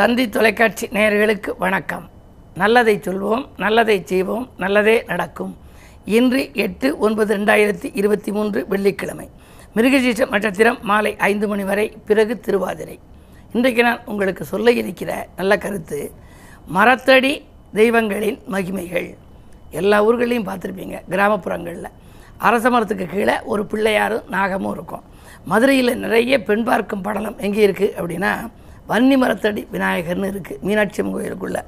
தந்தி தொலைக்காட்சி நேயர்களுக்கு வணக்கம். நல்லதை சொல்வோம் நல்லதை செய்வோம் நல்லதே நடக்கும். இன்று எட்டு ஒன்பது ரெண்டாயிரத்தி இருபத்தி மூன்று வெள்ளிக்கிழமை. மிருகசீஷ நட்சத்திரம் மாலை ஐந்து மணி வரை பிறகு திருவாதிரை. இன்றைக்கு நான் உங்களுக்கு சொல்ல இருக்கிற நல்ல கருத்து மரத்தடி தெய்வங்களின் மகிமைகள். எல்லா ஊர்களையும் பார்த்துருப்பீங்க கிராமப்புறங்களில். அரச மரத்துக்கு கீழே ஒரு பிள்ளையாரும் நாகமும் இருக்கும். மதுரையில் நிறைய பெண் பார்க்கும் படலம் எங்கே இருக்குது அப்படின்னா வன்னி மரத்தடி விநாயகர்னு இருக்குது மீனாட்சி அம்மன் கோயிலுக்குள்ளே.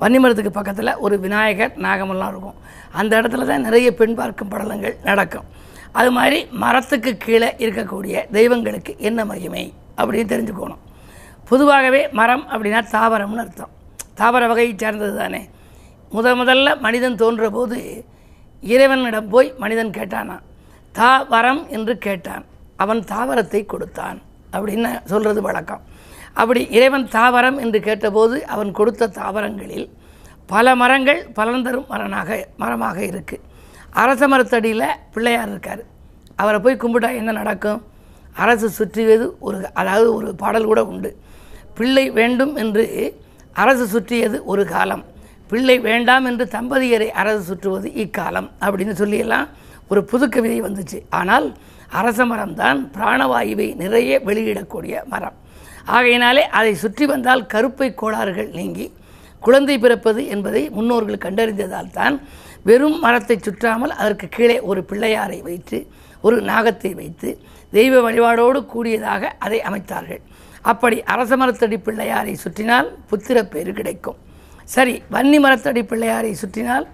வன்னி மரத்துக்கு பக்கத்தில் ஒரு விநாயகர் நாகமெல்லாம் இருக்கும். அந்த இடத்துல தான் நிறைய பெண் பார்க்கும் படலங்கள் நடக்கும். அது மாதிரி மரத்துக்கு கீழே இருக்கக்கூடிய தெய்வங்களுக்கு என்ன மகிமை அப்படின்னு தெரிஞ்சுக்கணும். பொதுவாகவே மரம் அப்படின்னா தாவரம்னு அர்த்தம். தாவர வகையை சேர்ந்தது தானே. முத முதல்ல மனிதன் தோன்ற போது இறைவனிடம் போய் மனிதன் கேட்டானா தாவரம் என்று கேட்டான். அவன் தாவரத்தை கொடுத்தான் அப்படின்னு சொல்கிறது வழக்கம். அப்படி இறைவன் தாவரம் என்று கேட்டபோது அவன் கொடுத்த தாவரங்களில் பல மரங்கள் பலன் தரும் மரனாக மரமாக இருக்குது அரச மரத்தடியில் பிள்ளையார் இருக்கார். அவரை போய் கும்பிட்டா என்ன நடக்கும்? அரசு சுற்றியது ஒரு அதாவது ஒரு பாடல் கூட உண்டு. பிள்ளை வேண்டும் என்று அரசு சுற்றியது ஒரு காலம். பிள்ளை வேண்டாம் என்று தம்பதியரை அரசு சுற்றுவது இக்காலம் அப்படின்னு சொல்லியெல்லாம் ஒரு புது கவிதை வந்துச்சு. ஆனால் அரச மரம் தான் பிராணவாயுவை நிறைய வெளியிடக்கூடிய மரம். ஆகையினாலே அதை சுற்றி வந்தால் கருப்பை கோளாறுகள் நீங்கி குழந்தை பிறப்பது என்பதை முன்னோர்கள் கண்டறிந்ததால் தான் வெறும் மரத்தை சுற்றாமல் அதற்கு கீழே ஒரு பிள்ளையாரை வைத்து ஒரு நாகத்தை வைத்து தெய்வ வழிபாடோடு கூடியதாக அதை அமைத்தார்கள். அப்படி அரச மரத்தடி பிள்ளையாரை சுற்றினால் புத்திர பேறு கிடைக்கும். சரி வன்னி மரத்தடி பிள்ளையாரை சுற்றினால்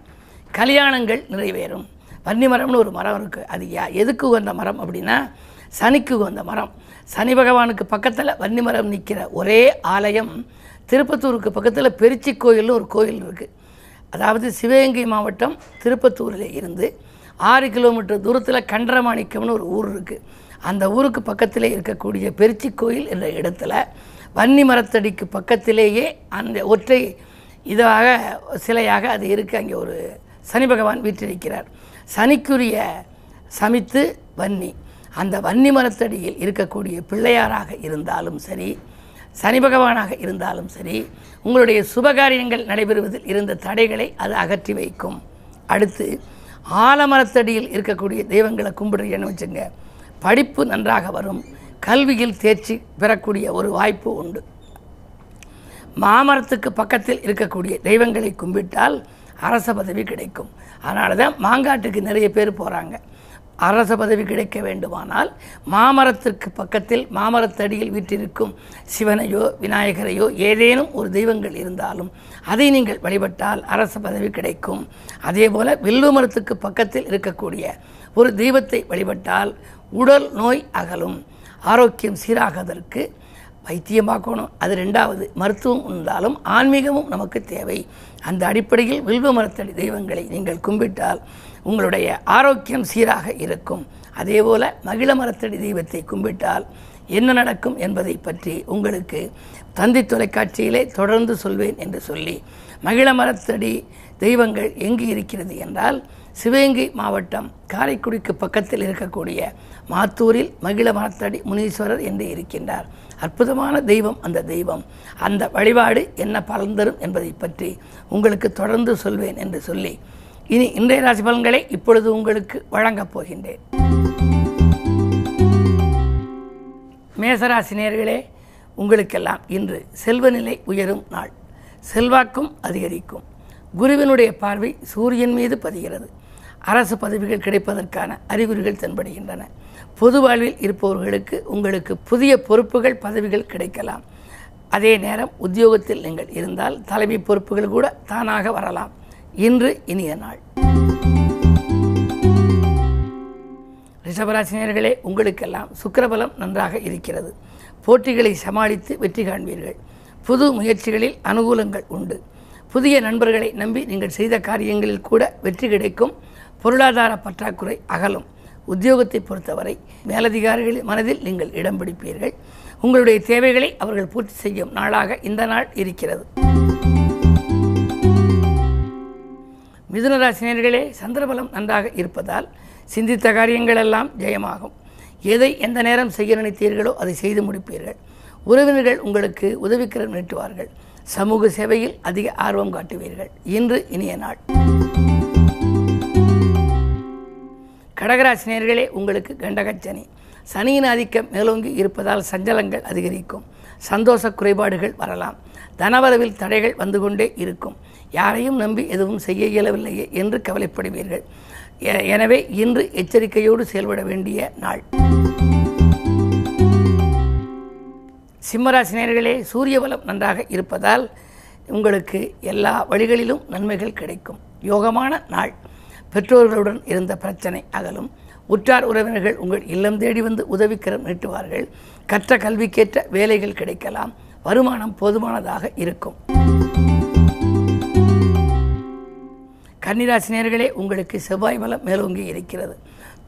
கல்யாணங்கள் நிறைவேறும். வன்னி மரம்னு ஒரு மரம் இருக்குது அது யா எதுக்கு உகந்த மரம் அப்படின்னா சனிக்கு உகந்த மரம். சனி பகவானுக்கு பக்கத்தில் வன்னிமரம் நிற்கிற ஒரே ஆலயம் திருப்பத்தூருக்கு பக்கத்தில் பெருச்சி கோயில்னு ஒரு கோயில் இருக்குது அதாவது சிவகங்கை மாவட்டம் திருப்பத்தூரில் இருந்து ஆறு கிலோமீட்டர் தூரத்தில் கண்டரமாணிக்கம்னு ஒரு ஊர் இருக்குது அந்த ஊருக்கு பக்கத்திலே இருக்கக்கூடிய பெருச்சி கோயில் என்ற இடத்துல வன்னி மரத்தடிக்கு பக்கத்திலேயே அந்த ஒற்றை இதாக சிலையாக அது இருக்குது அங்கே ஒரு சனி பகவான் வீற்றிருக்கிறார். சனிக்குரிய சமித்து வன்னி. அந்த வன்னி மரத்தடியில் இருக்கக்கூடிய பிள்ளையாராக இருந்தாலும் சரி சனி பகவானாக இருந்தாலும் சரி உங்களுடைய சுபகாரியங்கள் நடைபெறுவதில் இருந்த தடைகளை அது அகற்றி வைக்கும். அடுத்து ஆலமரத்தடியில் இருக்கக்கூடிய தெய்வங்களை கும்பிடுறீங்கன்னு வச்சுங்க படிப்பு நன்றாக வரும். கல்வியில் தேர்ச்சி பெறக்கூடிய ஒரு வாய்ப்பு உண்டு. மாமரத்துக்கு பக்கத்தில் இருக்கக்கூடிய தெய்வங்களை கும்பிட்டால் அரச பதவி கிடைக்கும். அதனால தான் மாங்காட்டுக்கு நிறைய பேர் போகிறாங்க அரச பதவி கிடைக்க வேண்டுமானால் மாமரத்திற்கு பக்கத்தில் மாமரத்தடியில் வீற்றிருக்கும் சிவனையோ விநாயகரையோ ஏதேனும் ஒரு தெய்வங்கள் இருந்தாலும் அதை நீங்கள் வழிபட்டால் அரச பதவி கிடைக்கும். அதே போல் வில்வ மரத்துக்கு பக்கத்தில் இருக்கக்கூடிய ஒரு தெய்வத்தை வழிபட்டால் உடல் நோய் அகலும். ஆரோக்கியம் சீராகதற்கு வைத்தியம் பார்க்கணும் அது ரெண்டாவது. மருத்துவம் இருந்தாலும் ஆன்மீகமும் நமக்கு தேவை. அந்த அடிப்படையில் வில்வ மரத்தடி தெய்வங்களை நீங்கள் கும்பிட்டால் உங்களுடைய ஆரோக்கியம் சீராக இருக்கும். அதேபோல் மகிழ மரத்தடி தெய்வத்தை கும்பிட்டால் என்ன நடக்கும் என்பதை பற்றி உங்களுக்கு தந்தி தொலைக்காட்சியிலே தொடர்ந்து சொல்வேன் என்று சொல்லி மகிழ மரத்தடி தெய்வங்கள் எங்கு இருக்கிறது என்றால் சிவகங்கை மாவட்டம் காரைக்குடிக்கு பக்கத்தில் இருக்கக்கூடிய மாத்தூரில் மகிழ மரத்தடி முனீஸ்வரர் என்று இருக்கின்றார். அற்புதமான தெய்வம் அந்த தெய்வம். அந்த வழிபாடு என்ன பலன் தரும் என்பதை பற்றி உங்களுக்கு தொடர்ந்து சொல்வேன் என்று சொல்லி இனி இன்றைய ராசி பலன்களை இப்பொழுது உங்களுக்கு வழங்கப் போகின்றேன். மேசராசினியர்களே உங்களுக்கெல்லாம் இன்று செல்வநிலை உயரும் நாள். செல்வாக்கும் அதிகரிக்கும். குருவினுடைய பார்வை சூரியன் மீது பதிகிறது. அரசு பதவிகள் கிடைப்பதற்கான அறிகுறிகள் தென்படுகின்றன. பொது வாழ்வில் இருப்பவர்களுக்கு உங்களுக்கு புதிய பொறுப்புகள் பதவிகள் கிடைக்கலாம். அதே நேரம் உத்தியோகத்தில் நீங்கள் இருந்தால் தலைமை பொறுப்புகள் கூட தானாக வரலாம். இன்று இனிய நாள். ரிஷபராசினியர்களே உங்களுக்கெல்லாம் சுக்கரபலம் நன்றாக இருக்கிறது. போட்டிகளை சமாளித்து வெற்றி காண்பீர்கள். புது முயற்சிகளில் அனுகூலங்கள் உண்டு. புதிய நண்பர்களை நம்பி நீங்கள் செய்த காரியங்களில் கூட வெற்றி கிடைக்கும். பொருளாதார பற்றாக்குறை அகலும். உத்தியோகத்தை பொறுத்தவரை மேலதிகாரிகளின் மனதில் நீங்கள் இடம் பிடிப்பீர்கள். உங்களுடைய தேவைகளை அவர்கள் பூர்த்தி செய்யும் நாளாக இந்த நாள் இருக்கிறது. மிதுனராசினியர்களே சந்திரபலம் நன்றாக இருப்பதால் சிந்தித்த காரியங்களெல்லாம் ஜெயமாகும். எதை எந்த நேரம் செய்ய நினைத்தீர்களோ அதை செய்து முடிப்பீர்கள். உறவினர்கள் உங்களுக்கு உதவிக்கரம் நீட்டுவார்கள் சமூக சேவையில் அதிக ஆர்வம் காட்டுவீர்கள். இன்று இனிய நாள். கடகராசினியர்களே உங்களுக்கு கண்டகச்சனி. சனியின் ஆதிக்கம் மேலோங்கி இருப்பதால் சஞ்சலங்கள் அதிகரிக்கும். சந்தோஷ குறைபாடுகள் வரலாம். தனவரவில் தடைகள் வந்து கொண்டே இருக்கும். யாரையும் நம்பி எதுவும் செய்ய இயலவில்லையே என்று கவலைப்படுவீர்கள். எனவே இன்று எச்சரிக்கையோடு செயல்பட வேண்டிய நாள். சிம்மராசினியர்களே சூரிய பலம் நன்றாக இருப்பதால் உங்களுக்கு எல்லா வழிகளிலும் நன்மைகள் கிடைக்கும். யோகமான நாள். பெற்றோர்களுடன் இருந்த பிரச்சனை அகலும். உற்றார் உறவினர்கள் உங்கள் இல்லம் தேடி வந்து உதவிக்கரம் நீட்டுவார்கள். கற்ற கல்விக்கேற்ற வேலைகள் கிடைக்கலாம். வருமானம் போதுமானதாக இருக்கும். கன்னிராசினியர்களே உங்களுக்கு செவ்வாய் பலம் மேலோங்கி இருக்கிறது.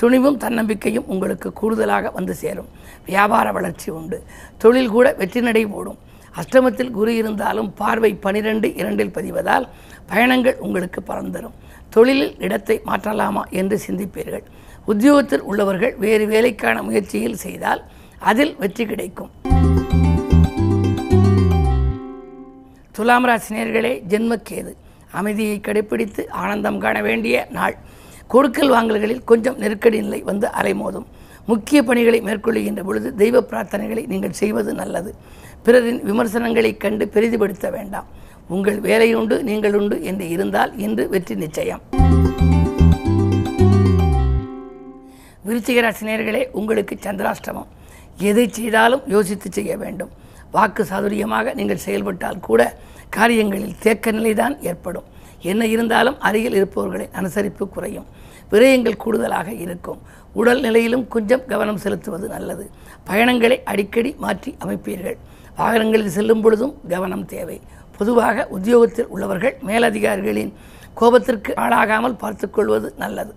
துணிவும் தன்னம்பிக்கையும் உங்களுக்கு கூடுதலாக வந்து சேரும். வியாபார வளர்ச்சி உண்டு. தொழில் கூட வெற்றி நடை போடும் அஷ்டமத்தில் குரு இருந்தாலும் பார்வை பனிரெண்டு இரண்டில் பதிவதால் பயணங்கள் உங்களுக்கு பறந்தரும் தொழிலில் இடத்தை மாற்றலாமா என்று சிந்திப்பீர்கள். உத்தியோகத்தில் உள்ளவர்கள் வேறு வேலைக்கான முயற்சியில் செய்தால் அதில் வெற்றி கிடைக்கும். துலாம் ராசினியர்களே ஜென்மக்கேது. அமைதியை கடைப்பிடித்து ஆனந்தம் காண வேண்டிய நாள். கொடுக்கல் வாங்கல்களில் கொஞ்சம் நெருக்கடி நிலை வந்து அலைமோதும். முக்கிய பணிகளை மேற்கொள்ளுகின்ற பொழுது தெய்வ பிரார்த்தனைகளை நீங்கள் செய்வது நல்லது. பிறரின் விமர்சனங்களைக் கண்டு பெரிதுபடுத்த வேண்டாம். உங்கள் வேலையுண்டு நீங்கள் உண்டு என்று இருந்தால் இன்று வெற்றி நிச்சயம். விருச்சிகராசினியர்களே உங்களுக்கு சந்திராஷ்டமம். எதை செய்தாலும் யோசித்து செய்ய வேண்டும். வாக்கு சாதுரியமாக நீங்கள் செயல்பட்டால் கூட காரியங்களில் தேக்க நிலைதான் ஏற்படும். என்ன இருந்தாலும் அருகில் இருப்பவர்களின் அனுசரிப்பு குறையும். விரயங்கள் கூடுதலாக இருக்கும். உடல் நிலையிலும் கொஞ்சம் கவனம் செலுத்துவது நல்லது. பயணங்களை அடிக்கடி மாற்றி அமைப்பீர்கள். வாகனங்களில் செல்லும் பொழுதும் கவனம் தேவை. பொதுவாக உத்தியோகத்தில் உள்ளவர்கள் மேலதிகாரிகளின் கோபத்திற்கு ஆளாகாமல் பார்த்துக்கொள்வது நல்லது.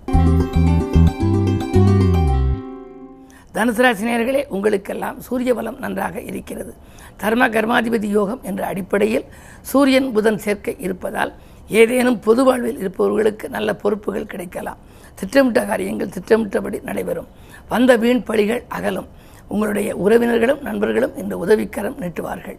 தனுசு ராசினியர்களே உங்களுக்கெல்லாம் சூரிய பலம் நன்றாக இருக்கிறது. தர்ம கர்மாதிபதி யோகம் என்ற அடிப்படையில் சூரியன் புதன் சேர்க்கை இருப்பதால் ஏதேனும் பொது வாழ்வில் இருப்பவர்களுக்கு நல்ல பொறுப்புகள் கிடைக்கலாம். திட்டமிட்ட காரியங்கள் திட்டமிட்டபடி நடைபெறும். வந்த வீண் பழிகள் அகலும். உங்களுடைய உறவினர்களும் நண்பர்களும் இந்த உதவிக்கரம் நீட்டுவார்கள்.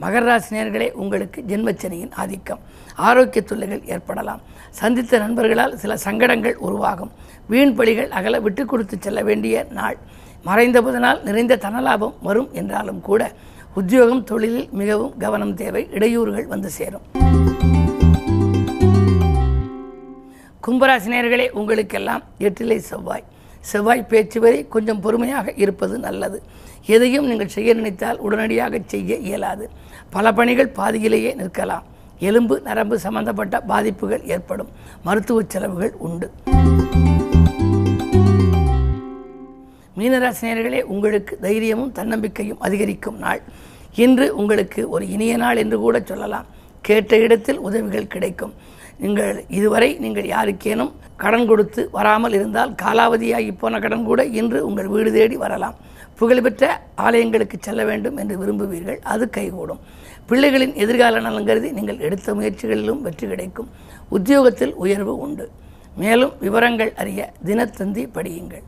மகராசினியர்களே உங்களுக்கு ஜென்மச்சனியின் ஆதிக்கம். ஆரோக்கிய தொல்லைகள் ஏற்படலாம். சந்தித்த நண்பர்களால் சில சங்கடங்கள் உருவாகும். வீண் பழிகள் அகல விட்டு கொடுத்து செல்ல வேண்டிய நாள். மறைந்த புதனால் நிறைந்த தனலாபம் வரும் என்றாலும் கூட உத்தியோகம் தொழிலில் மிகவும் கவனம் தேவை. இடையூறுகள் வந்து சேரும். கும்பராசினியர்களே உங்களுக்கெல்லாம் எட்டிலை செவ்வாய். செவ்வாய் பேச்சு வரை கொஞ்சம் பொறுமையாக இருப்பது நல்லது. எதையும் நீங்கள் செய்ய நினைத்தால் உடனடியாக செய்ய இயலாது. பல பணிகள் பாதியிலேயே நிற்கலாம். எலும்பு நரம்பு சம்பந்தப்பட்ட பாதிப்புகள் ஏற்படும். மருத்துவ செலவுகள் உண்டு. மீனராசினியர்களே உங்களுக்கு தைரியமும் தன்னம்பிக்கையும் அதிகரிக்கும் நாள். இன்று உங்களுக்கு ஒரு இனிய நாள் என்று கூட சொல்லலாம். கேட்ட இடத்தில் உதவிகள் கிடைக்கும். நீங்கள் இதுவரை நீங்கள் யாருக்கேனும் கடன் கொடுத்து வராமல் இருந்தால் காலாவதியாகி போன கடன் கூட இன்று உங்கள் வீடு தேடி வரலாம். புகழ்பெற்ற ஆலயங்களுக்கு செல்ல வேண்டும் என்று விரும்புவீர்கள். அது கைகூடும். பிள்ளைகளின் எதிர்கால நலன் கருதி நீங்கள் எடுத்த முயற்சிகளிலும் வெற்றி கிடைக்கும். உத்தியோகத்தில் உயர்வு உண்டு. மேலும் விவரங்கள் அறிய தினத்தந்தி படியுங்கள்.